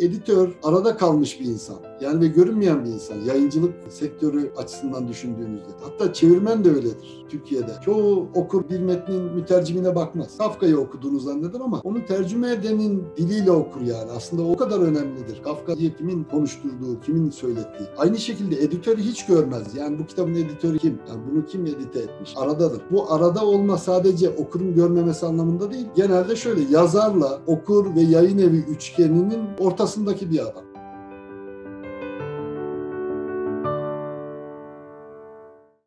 Editör arada kalmış bir insan. Yani ve görünmeyen bir insan. Yayıncılık sektörü açısından düşündüğünüzde. Hatta çevirmen de öyledir Türkiye'de. Çoğu okur bir metnin mütercimine bakmaz. Kafka'yı okuduğunu zanneder ama onu tercüme edenin diliyle okur yani. Aslında o kadar önemlidir. Kafka'yı kimin konuşturduğu, kimin söylettiği. Aynı şekilde editörü hiç görmez. Yani bu kitabın editörü kim? Yani bunu kim edite etmiş? Aradadır. Bu arada olma sadece okurun görmemesi anlamında değil. Genelde şöyle yazarla okur ve yayın evi üçgeninin ortasındaki bir adam.